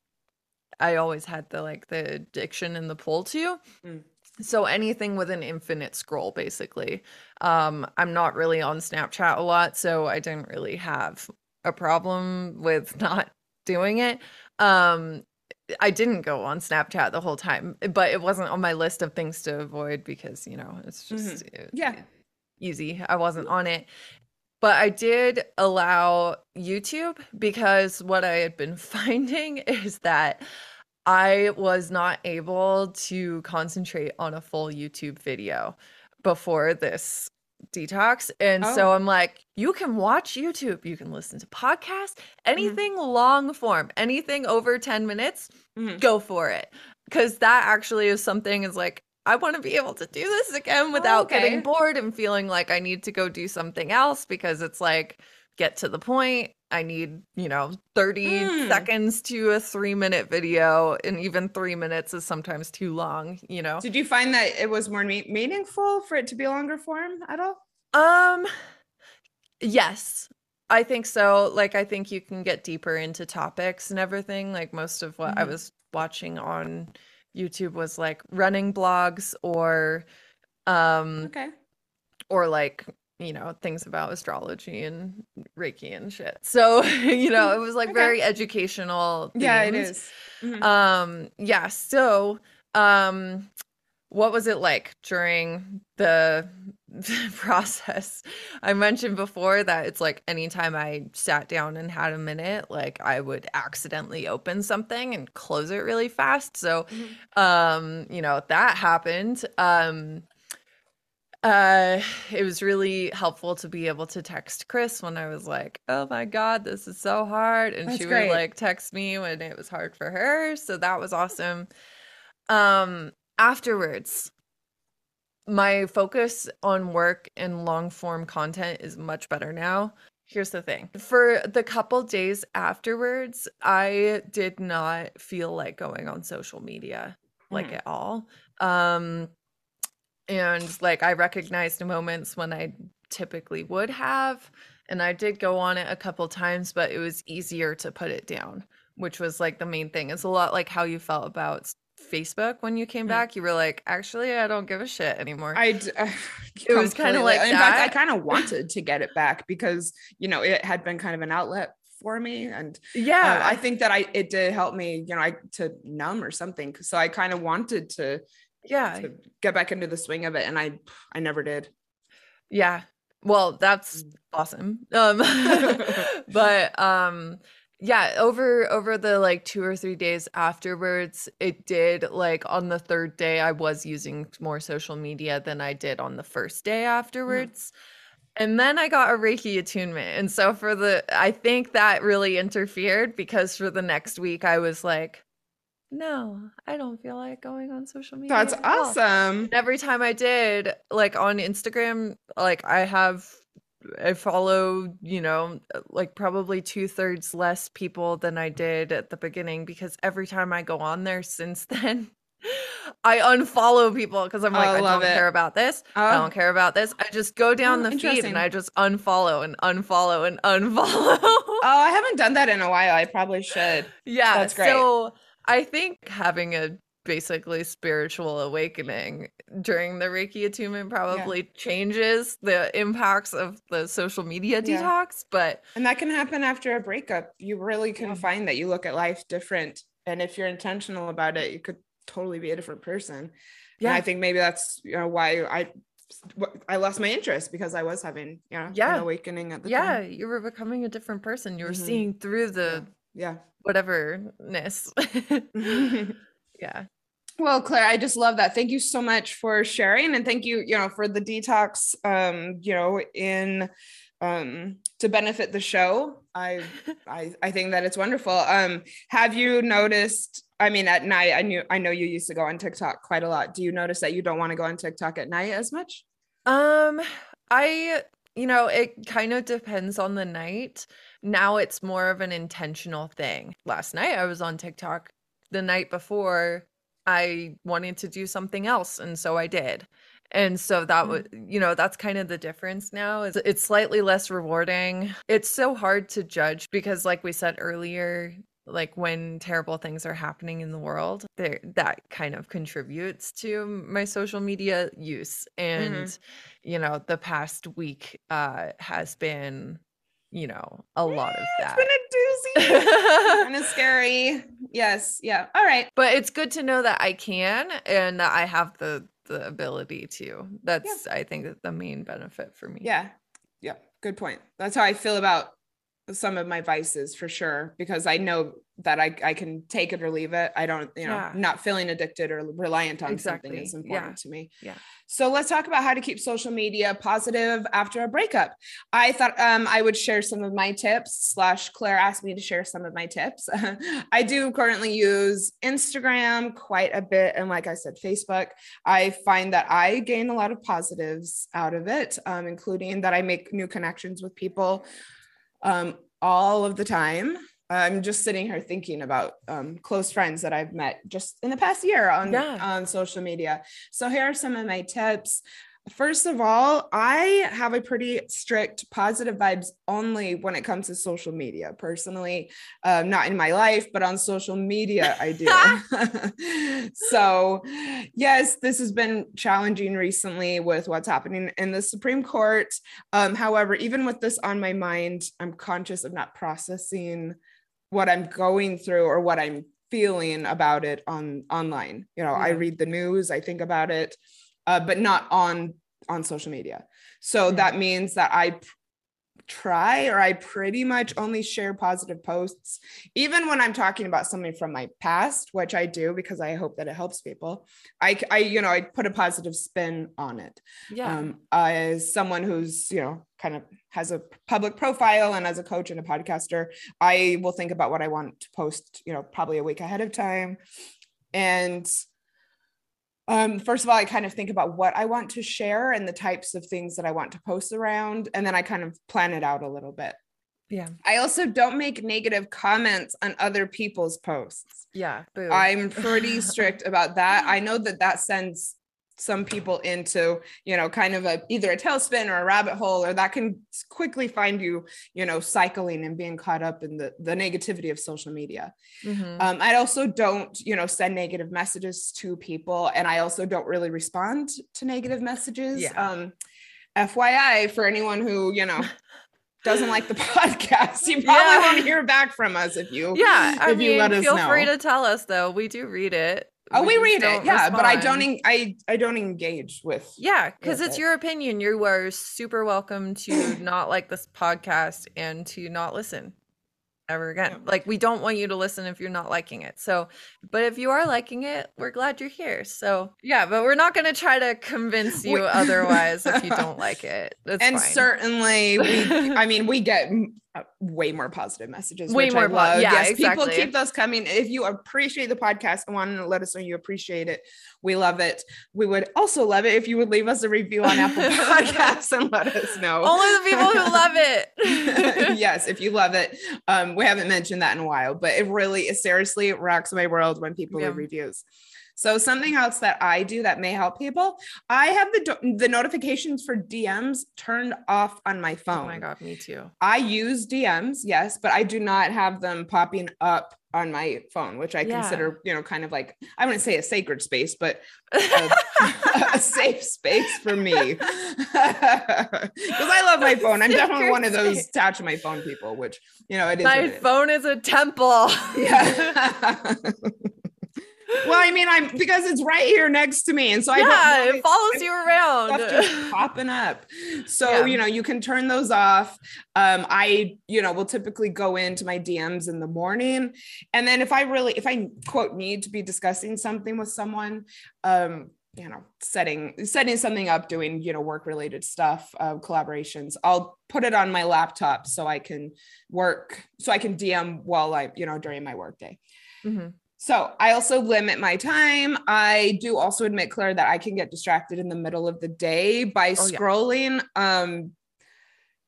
[SPEAKER 2] I always had the like the addiction and the pull to.
[SPEAKER 1] Mm.
[SPEAKER 2] So anything with an infinite scroll basically. Um I'm not really on Snapchat a lot, so I didn't really have a problem with not doing it. Um I didn't go on Snapchat the whole time, but it wasn't on my list of things to avoid because, you know, it's just uh,
[SPEAKER 1] Yeah.
[SPEAKER 2] Easy. I wasn't on it. But I did allow YouTube because what I had been finding is that I was not able to concentrate on a full YouTube video before this detox. And so
[SPEAKER 1] Oh.
[SPEAKER 2] I'm like, you can watch YouTube, you can listen to podcasts, anything long form, anything over 10 minutes,
[SPEAKER 1] Mhm.
[SPEAKER 2] go for it. Cause that actually is something is like, I want to be able to do this again without
[SPEAKER 1] okay.
[SPEAKER 2] getting bored and feeling like I need to go do something else because it's like, get to the point. I need, you know, 30
[SPEAKER 1] Mm.
[SPEAKER 2] seconds to a three minute video. And even three minutes is sometimes too long, you know?
[SPEAKER 1] Did you find that it was more me- meaningful for it to be longer form at all?
[SPEAKER 2] Um, yes. I think so. Like, I think you can get deeper into topics and everything. Like, most of what I
[SPEAKER 1] Mhm.
[SPEAKER 2] was watching on YouTube was like running blogs or, um,
[SPEAKER 1] Okay.
[SPEAKER 2] or like, you know, things about astrology and Reiki and shit. So, you know, it was like
[SPEAKER 1] Okay.
[SPEAKER 2] very educational.
[SPEAKER 1] Yeah, it is. themed. Mhm.
[SPEAKER 2] Um, yeah, so um what was it like during the process? I mentioned before that it's like anytime I sat down and had a minute, like I would accidentally open something and close it really fast. So
[SPEAKER 1] Mhm.
[SPEAKER 2] um, you know, that happened. Um uh it was really helpful to be able to text Chris when I was like, "Oh my god, this is so hard." And
[SPEAKER 1] That's
[SPEAKER 2] she
[SPEAKER 1] great.
[SPEAKER 2] would like text me when it was hard for her, so that was awesome. Um afterwards, my focus on work and long form content is much better now. Here's the thing. For the couple days afterwards, I did not feel like going on social media like
[SPEAKER 1] Mhm.
[SPEAKER 2] at all. Um and like I recognized moments when I typically would have and I did go on it a couple times, but it was easier to put it down, which was like the main thing. It's a lot like how you felt about Facebook when you came
[SPEAKER 1] Mhm.
[SPEAKER 2] back. You were like, actually, I don't give a shit anymore.
[SPEAKER 1] I d-
[SPEAKER 2] It was kinda like
[SPEAKER 1] in fact, I kind of wanted to get it back because you know it had been kind of an outlet for me, and uh,
[SPEAKER 2] yeah.
[SPEAKER 1] I think that I it did help me, you know, I to numb or something. So I kind of wanted to,
[SPEAKER 2] yeah.
[SPEAKER 1] to get back into the swing of it, and I I never did.
[SPEAKER 2] Yeah. Well, that's
[SPEAKER 1] Mm.
[SPEAKER 2] awesome. Um but um yeah, over over the like 2 or 3 days afterwards, it did like on the third day I was using more social media than I did on the first day afterwards. And then I got a Reiki attunement. And so for the I think that really interfered because for the next week I was like no, I don't feel like going on social media.
[SPEAKER 1] That's awesome.
[SPEAKER 2] And every time I did, like on Instagram, like I have, I follow, you know, like probably two thirds less people than I did at the beginning because every time I go on there since then, I unfollow people because I'm like,
[SPEAKER 1] Oh,
[SPEAKER 2] I don't
[SPEAKER 1] it.
[SPEAKER 2] care about this. I
[SPEAKER 1] Oh.
[SPEAKER 2] don't care about this. I just go down
[SPEAKER 1] Oh,
[SPEAKER 2] the feed and I just unfollow and unfollow and unfollow.
[SPEAKER 1] Oh, I haven't done that in a while. I probably should.
[SPEAKER 2] Yeah,
[SPEAKER 1] That's great.
[SPEAKER 2] So I think having a basically spiritual awakening during the Reiki attunement probably changes the impacts of the social media
[SPEAKER 1] Yeah.
[SPEAKER 2] detox. But
[SPEAKER 1] And that can happen after a breakup. You really can
[SPEAKER 2] Yeah.
[SPEAKER 1] find that you look at life different. And if you're intentional about it, you could totally be a different person. And
[SPEAKER 2] yeah,
[SPEAKER 1] I think maybe that's you know why I I lost my interest because I was having you know
[SPEAKER 2] Yeah.
[SPEAKER 1] an awakening at the
[SPEAKER 2] yeah,
[SPEAKER 1] time.
[SPEAKER 2] you were becoming a different person. You were
[SPEAKER 1] Mhm.
[SPEAKER 2] seeing through the
[SPEAKER 1] Yeah.
[SPEAKER 2] whateverness.
[SPEAKER 1] yeah. Well, Clair, I just love that. Thank you so much for sharing and thank you, you know, for the detox um, you know, in um to benefit the show. I I I think that it's wonderful. Um have you noticed I mean at night I knew I know you used to go on TikTok quite a lot. Do you notice that you don't want to go on TikTok at night as much?
[SPEAKER 2] Um, I, you know, it kind of depends on the night. Now it's more of an intentional thing. Last night I was on TikTok. The night before I wanted to do something else, and so I did. And so that was, you know, that's kind of the difference now. Is it's slightly less rewarding. It's so hard to judge because like we said earlier, like when terrible things are happening in the world, there that kind of contributes to my social media use. And you know, the past week uh has been, you know, a lot of that.
[SPEAKER 1] It's been a doozy. kind of scary. Yes. Yeah. All right.
[SPEAKER 2] but it's good to know that I can and that I have the the ability to. That's I think the main benefit for me.
[SPEAKER 1] Yeah. Yeah. Good point. That's how I feel about some of my vices for sure, because I know that I, I can take it or leave it. I don't, you know,
[SPEAKER 2] Yeah.
[SPEAKER 1] not feeling addicted or reliant on
[SPEAKER 2] Exactly.
[SPEAKER 1] something is
[SPEAKER 2] Yeah.
[SPEAKER 1] important to me.
[SPEAKER 2] Yeah.
[SPEAKER 1] So let's talk about how to keep social media positive after a breakup. I thought um, I would share some of my tips. Slash, Clair asked me to share some of my tips. I do currently use Instagram quite a bit, and like I said, Facebook. I find that I gain a lot of positives out of it, um, including that I make new connections with people um, all of the time. I'm just sitting here thinking about um, close friends that I've met just in the past year on
[SPEAKER 2] Yeah.
[SPEAKER 1] on social media. So here are some of my tips. First of all, I have a pretty strict positive vibes only when it comes to social media. Personally, uh, not in my life, but on social media, I do. so, yes, this has been challenging recently with what's happening in the Supreme Court. Um, however, even with this on my mind, I'm conscious of not processing what I'm going through or what I'm feeling about it on online. You know, yeah. I read the news, I think about it uh, but not on on social media. So mm-hmm. that means that I try or I pretty much only share positive posts, even when I'm talking about something from my past, which I do because I hope that it helps people. I, I you know, I put a positive spin on it.
[SPEAKER 2] Yeah. Um,
[SPEAKER 1] as someone who's, you know, kind of has a public profile and as a coach and a podcaster, I will think about what I want to post, you know, probably a week ahead of time. And um, first of all, I kind of think about what I want to share and the types of things that I want to post around. And then I kind of plan it out a little bit.
[SPEAKER 2] Yeah.
[SPEAKER 1] I also don't make negative comments on other people's posts.
[SPEAKER 2] Yeah.
[SPEAKER 1] Boo. I'm pretty strict about that. I know that that sends some people into you know kind of a either a tailspin or a rabbit hole or that can quickly find you you know cycling and being caught up in the the negativity of social media mm-hmm. um, i also don't you know send negative messages to people and i also don't really respond to negative messages yeah. um fyi for anyone who you know doesn't like the podcast, you probably yeah. won't hear back from us if you
[SPEAKER 2] yeah. I if mean, you let us feel know. free to tell us though. We do read it.
[SPEAKER 1] Oh, we, we read it, yeah, respond. but I don't. En- I I don't engage with.
[SPEAKER 2] Yeah, because it's it. your opinion. You are super welcome to not like this podcast and to not listen ever again. Yeah. Like we don't want you to listen if you're not liking it. So, but if you are liking it, we're glad you're here. So, yeah, but we're not going to try to convince you otherwise if you don't like it. That's
[SPEAKER 1] and
[SPEAKER 2] fine.
[SPEAKER 1] certainly we I mean, we get way more positive messages. Way more love. Yeah, yes, exactly. people keep those coming. If you appreciate the podcast and want to let us know you appreciate it, we love it. We would also love it if you would leave us a review on Apple Podcasts and let us know.
[SPEAKER 2] Only the people who love it.
[SPEAKER 1] yes, if you love it. Um, we haven't mentioned that in a while, but it really seriously rocks my world when people yeah. leave reviews. So something else that I do that may help people, I have the the notifications for DMs turned off on my phone. Oh
[SPEAKER 2] my god, me too.
[SPEAKER 1] I use DMs, yes, but I do not have them popping up on my phone, which I yeah. consider, you know, kind of like I wouldn't say a sacred space, but a, a safe space for me. Because I love my phone. I'm definitely one of those attached to my phone people, which you know, it is.
[SPEAKER 2] My phone is. is a temple.
[SPEAKER 1] Yeah well, I mean, I'm because it's right here next to me, and so
[SPEAKER 2] yeah,
[SPEAKER 1] I
[SPEAKER 2] it follows you around,
[SPEAKER 1] just popping up. So yeah. you know, you can turn those off. Um, I you know will typically go into my DMs in the morning, and then if I really, if I quote need to be discussing something with someone, um, you know setting setting something up doing you know work related stuff uh, collaborations i'll put it on my laptop so i can work so i can dm while i you know during my workday mm-hmm. So I also limit my time. I do also admit, Clair, that I can get distracted in the middle of the day by oh, scrolling. Yeah. Um,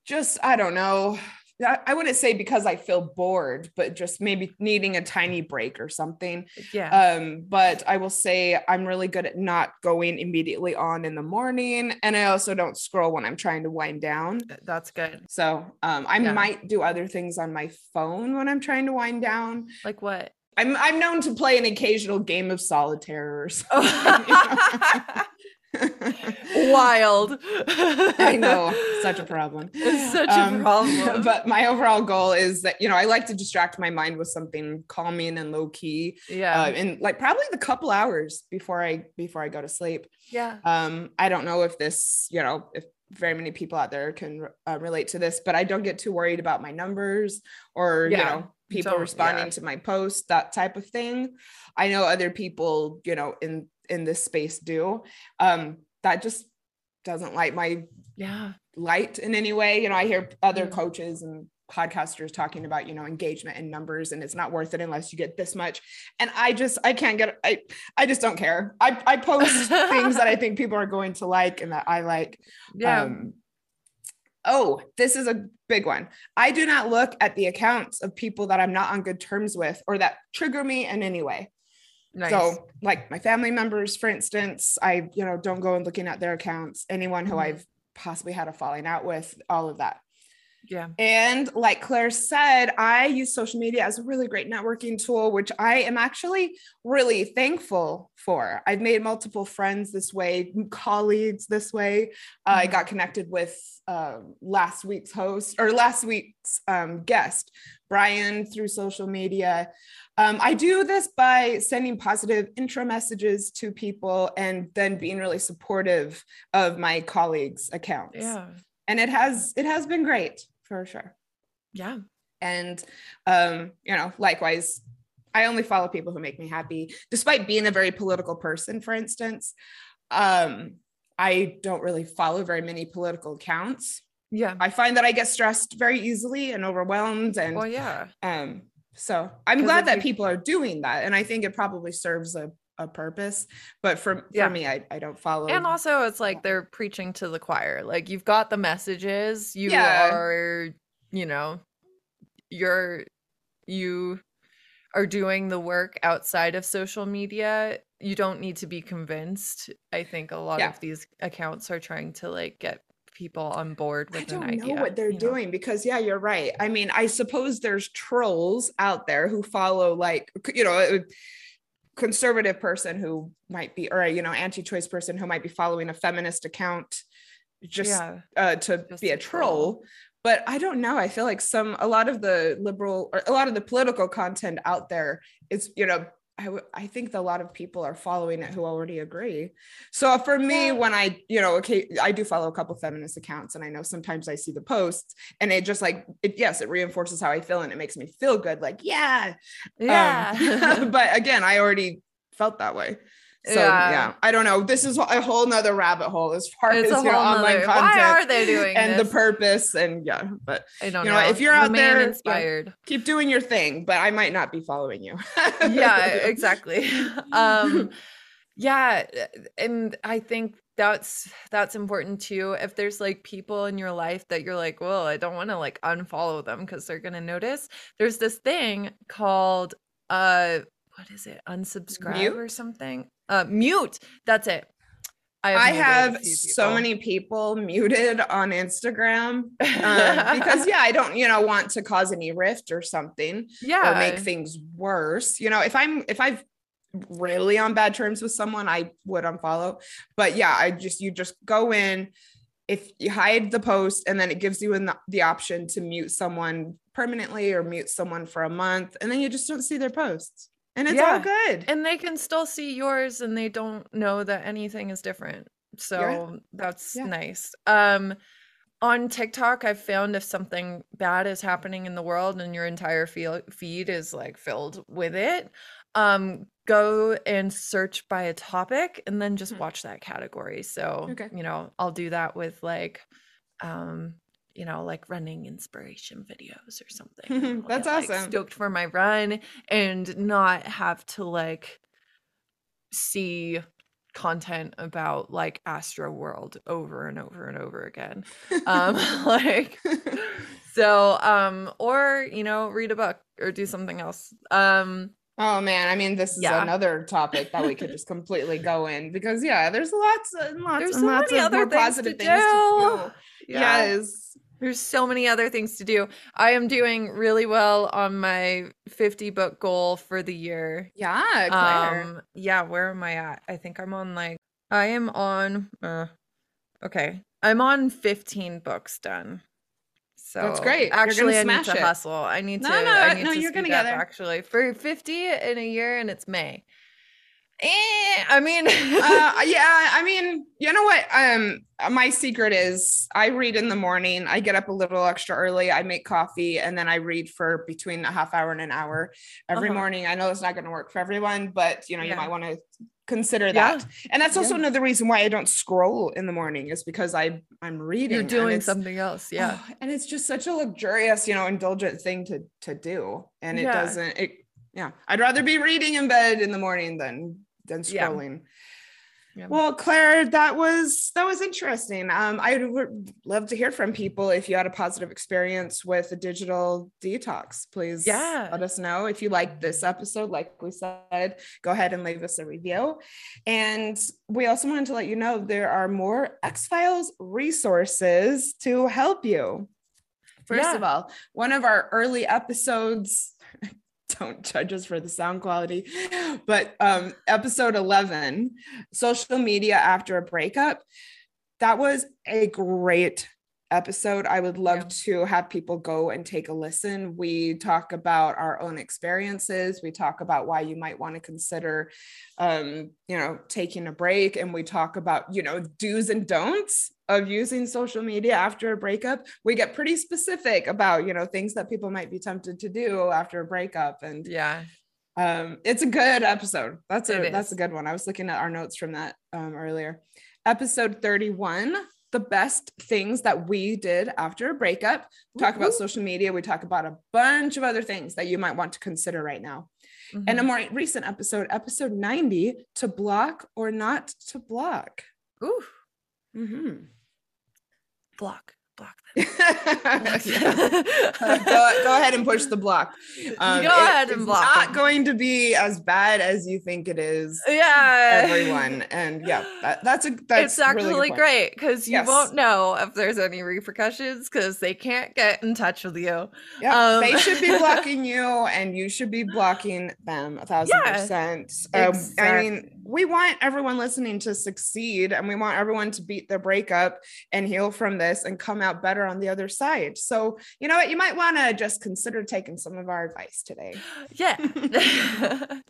[SPEAKER 1] just I don't know. I wouldn't say because I feel bored, but just maybe needing a tiny break or something.
[SPEAKER 2] Yeah.
[SPEAKER 1] Um, but I will say I'm really good at not going immediately on in the morning. And I also don't scroll when I'm trying to wind down.
[SPEAKER 2] That's good.
[SPEAKER 1] So um, I yeah. might do other things on my phone when I'm trying to wind down.
[SPEAKER 2] Like what?
[SPEAKER 1] I'm I'm known to play an occasional game of solitaire or something.
[SPEAKER 2] Wild.
[SPEAKER 1] I know, such a problem.
[SPEAKER 2] It's such um, a problem.
[SPEAKER 1] But my overall goal is that you know I like to distract my mind with something calming and low key.
[SPEAKER 2] Yeah.
[SPEAKER 1] Uh, and like probably the couple hours before I before I go to sleep.
[SPEAKER 2] Yeah.
[SPEAKER 1] Um, I don't know if this you know if very many people out there can uh, relate to this, but I don't get too worried about my numbers or yeah. you know people so, responding yeah. to my post that type of thing i know other people you know in in this space do um that just doesn't light my
[SPEAKER 2] yeah.
[SPEAKER 1] light in any way. You know i hear other mm. coaches and podcasters talking about you know engagement and numbers and it's not worth it unless you get this much. And i just i can't get i i just don't care. I i post things that i think people are going to like and that i like.
[SPEAKER 2] Yeah. Um,
[SPEAKER 1] oh, this is a big one. I do not look at the accounts of people that I'm not on good terms with or that trigger me in any way.
[SPEAKER 2] Nice.
[SPEAKER 1] So, like my family members, for instance, I, you know, don't go and looking at their accounts. Anyone who
[SPEAKER 2] Mhm.
[SPEAKER 1] I've possibly had a falling out with, all of that.
[SPEAKER 2] yeah.
[SPEAKER 1] And like Clair said, I use social media as a really great networking tool, which I am actually really thankful for. I've made multiple friends this way, colleagues this way. Uh, I got connected with uh, last week's host or last week's um, guest, Brian, through social media. Um, I do this by sending positive intro messages to people and then being really supportive of my colleagues' accounts
[SPEAKER 2] Yeah.
[SPEAKER 1] and it has it has been great for sure
[SPEAKER 2] Yeah.
[SPEAKER 1] and um you know likewise i only follow people who make me happy despite being a very political person for instance um i don't really follow very many political accounts
[SPEAKER 2] Yeah.
[SPEAKER 1] i find that i get stressed very easily and overwhelmed and
[SPEAKER 2] Well, yeah.
[SPEAKER 1] um so i'm glad that
[SPEAKER 2] you-
[SPEAKER 1] people are doing that and i think it probably serves a, a purpose but for,
[SPEAKER 2] Yeah.
[SPEAKER 1] for me I, I don't follow
[SPEAKER 2] And also, it's like they're preaching to the choir. Like you've got the messages. You
[SPEAKER 1] Yeah.
[SPEAKER 2] are, you know, you're you are doing the work outside of social media. You don't need to be convinced. I think a lot
[SPEAKER 1] Yeah.
[SPEAKER 2] of these accounts are trying to like get people on board with
[SPEAKER 1] I don't
[SPEAKER 2] idea.
[SPEAKER 1] know what they're
[SPEAKER 2] you know?
[SPEAKER 1] doing because yeah, you're right. I mean, I suppose there's trolls out there who follow like you know, conservative person who might be or a, you know, anti-choice person who might be following a feminist account just
[SPEAKER 2] yeah.
[SPEAKER 1] uh to
[SPEAKER 2] Just
[SPEAKER 1] be
[SPEAKER 2] a
[SPEAKER 1] a troll.
[SPEAKER 2] troll.
[SPEAKER 1] But I don't know. I feel like some a lot of the liberal or a lot of the political content out there is, you know, I, w- I think a lot of people are following it who already agree. So for me, when I, you know, okay, I do follow a couple feminist accounts and I know sometimes I see the posts and it just like, it, yes, it reinforces how I feel and it makes me feel good. Like, yeah. Um,
[SPEAKER 2] Yeah.
[SPEAKER 1] but again, I already felt that way. So
[SPEAKER 2] Yeah.
[SPEAKER 1] yeah. I don't know. This is a whole nother rabbit hole as far
[SPEAKER 2] it's
[SPEAKER 1] as your online
[SPEAKER 2] nother-
[SPEAKER 1] content
[SPEAKER 2] Why are they doing
[SPEAKER 1] and
[SPEAKER 2] this?
[SPEAKER 1] the purpose and yeah, but
[SPEAKER 2] I don't
[SPEAKER 1] you
[SPEAKER 2] know.
[SPEAKER 1] know, if you're out
[SPEAKER 2] Remain
[SPEAKER 1] there, yeah.
[SPEAKER 2] inspired.
[SPEAKER 1] keep doing your thing, but I might not be following you.
[SPEAKER 2] yeah exactly um yeah and i think that's that's important too if there's like people in your life that you're like well i don't want to like unfollow them because they're gonna notice there's this thing called uh what is it unsubscribe or something uh mute that's it i
[SPEAKER 1] I have so many people muted on Instagram um, because yeah, I don't, you know, want to cause any rift or something
[SPEAKER 2] yeah
[SPEAKER 1] or make things worse. You know, if I'm if I've really on bad terms with someone, I would unfollow. But yeah, I just you just go in if you hide the post and then it gives you an, the option to mute someone permanently or mute someone for a month and then you just don't see their posts. And it's all
[SPEAKER 2] Yeah.
[SPEAKER 1] good.
[SPEAKER 2] and they can still see yours and they don't know that anything is different so that's
[SPEAKER 1] Yeah.
[SPEAKER 2] nice um on tiktok i've found if something bad is happening in the world and your entire feed is like filled with it um go and search by a topic and then just
[SPEAKER 1] Hmm.
[SPEAKER 2] watch that category so
[SPEAKER 1] Okay.
[SPEAKER 2] you know i'll do that with like um you know like running inspiration videos or something
[SPEAKER 1] That's
[SPEAKER 2] get, like,
[SPEAKER 1] awesome.
[SPEAKER 2] stoked for my run and not have to like see content about like Astroworld over and over and over again um like so um or you know read a book or do something else um
[SPEAKER 1] Oh man, I mean, this is
[SPEAKER 2] Yeah.
[SPEAKER 1] another topic that we could just completely go in because yeah, there's lots and lots
[SPEAKER 2] There's
[SPEAKER 1] and
[SPEAKER 2] so
[SPEAKER 1] lots of
[SPEAKER 2] other things
[SPEAKER 1] positive
[SPEAKER 2] to
[SPEAKER 1] things to
[SPEAKER 2] do.
[SPEAKER 1] do.
[SPEAKER 2] yeah
[SPEAKER 1] Yes.
[SPEAKER 2] There's so many other things to do i am doing really well on my 50 book goal for the year
[SPEAKER 1] Yeah, Clair.
[SPEAKER 2] um yeah where am i at i think i'm on like i am on uh okay i'm on 15 books done so
[SPEAKER 1] That's great.
[SPEAKER 2] Actually i need
[SPEAKER 1] smash
[SPEAKER 2] to
[SPEAKER 1] it.
[SPEAKER 2] hustle i need
[SPEAKER 1] No,
[SPEAKER 2] to
[SPEAKER 1] no,
[SPEAKER 2] i need
[SPEAKER 1] no,
[SPEAKER 2] to
[SPEAKER 1] you're gonna get there.
[SPEAKER 2] actually for 50 in a year and it's may eh, i mean
[SPEAKER 1] uh, yeah, I mean, you know what? Um, my secret is I read in the morning. I get up a little extra early. I make coffee, and then I read for between a half hour and an hour every
[SPEAKER 2] Uh-huh.
[SPEAKER 1] morning. I know it's not going to work for everyone, but you know, you might want to consider
[SPEAKER 2] Yeah.
[SPEAKER 1] that. And that's also
[SPEAKER 2] Yeah.
[SPEAKER 1] another reason why I don't scroll in the morning is because I I'm reading.
[SPEAKER 2] you're doing something else yeah
[SPEAKER 1] Oh, and it's just such a luxurious, you know, indulgent thing to to do. And it doesn't it yeah. I'd rather be reading in bed in the morning than
[SPEAKER 2] Yeah.
[SPEAKER 1] scrolling. Yeah. Well, Clair, that was that was interesting. Um, I would love to hear from people if you had a positive experience with a digital detox. Please,
[SPEAKER 2] yeah,
[SPEAKER 1] let us know if you like this episode. Like we said, go ahead and leave us a review. And we also wanted to let you know there are more Ex-Philes resources to help you. First yeah. of all, one of our early episodes don't judge us for the sound quality. But um, episode 11, social media after a breakup, that was a great episode. I would love yeah. to have people go and take a listen. We talk about our own experiences. We talk about why you might want to consider, um, you know, taking a break. And we talk about, you know, do's and don'ts of using social media after a breakup. We get pretty specific about, you know, things that people might be tempted to do after a breakup. And
[SPEAKER 2] yeah.
[SPEAKER 1] Um, it's a good episode. That's a that's a good one. I was looking at our notes from that um, earlier. Episode 31 the best things that we did after a breakup. We talk about social media. We talk about a bunch of other things that you might want to consider right now. Mm-hmm. And a more recent episode, episode 90, to block or not to block.
[SPEAKER 2] Ooh.
[SPEAKER 1] Mm-hmm.
[SPEAKER 2] Block block
[SPEAKER 1] them. uh, go, go, ahead and push the block.
[SPEAKER 2] Um, go ahead and block.
[SPEAKER 1] It's Not them. going to be as bad as you think it is.
[SPEAKER 2] Yeah,
[SPEAKER 1] everyone, and yeah, that, that's a that's
[SPEAKER 2] it's actually really great because you yes. won't know if there's any repercussions because they can't get in touch with you.
[SPEAKER 1] Yeah, um, they should be blocking you, and you should be blocking them a thousand yeah, percent. Um, exactly. I mean, we want everyone listening to succeed, and we want everyone to beat their breakup and heal from this and come out better on the other side. So, you know what? You might want to just consider taking some of our advice today.
[SPEAKER 2] Yeah.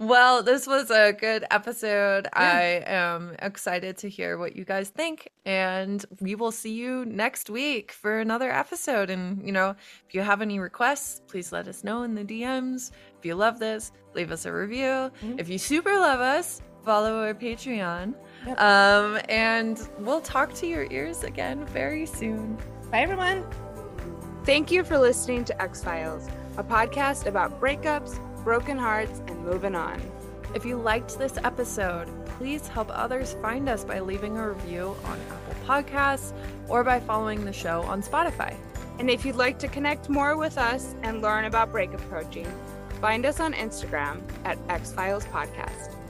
[SPEAKER 2] well, this was a good episode. Yeah. I am excited to hear what you guys think. And we will see you next week for another episode. And, you know, if you have any requests, please let us know in the DMs. If you love this, leave us a review. Mm-hmm. If you super love us, follow our Patreon. Yep. Um, and we'll talk to your ears again very soon.
[SPEAKER 1] Bye, everyone.
[SPEAKER 3] Thank you for listening to Ex-Philes, a podcast about breakups, broken hearts, and moving on.
[SPEAKER 2] If you liked this episode, please help others find us by leaving a review on Apple Podcasts or by following the show on Spotify.
[SPEAKER 3] And if you'd like to connect more with us and learn about breakup coaching, find us on Instagram at Ex-Philes Podcast.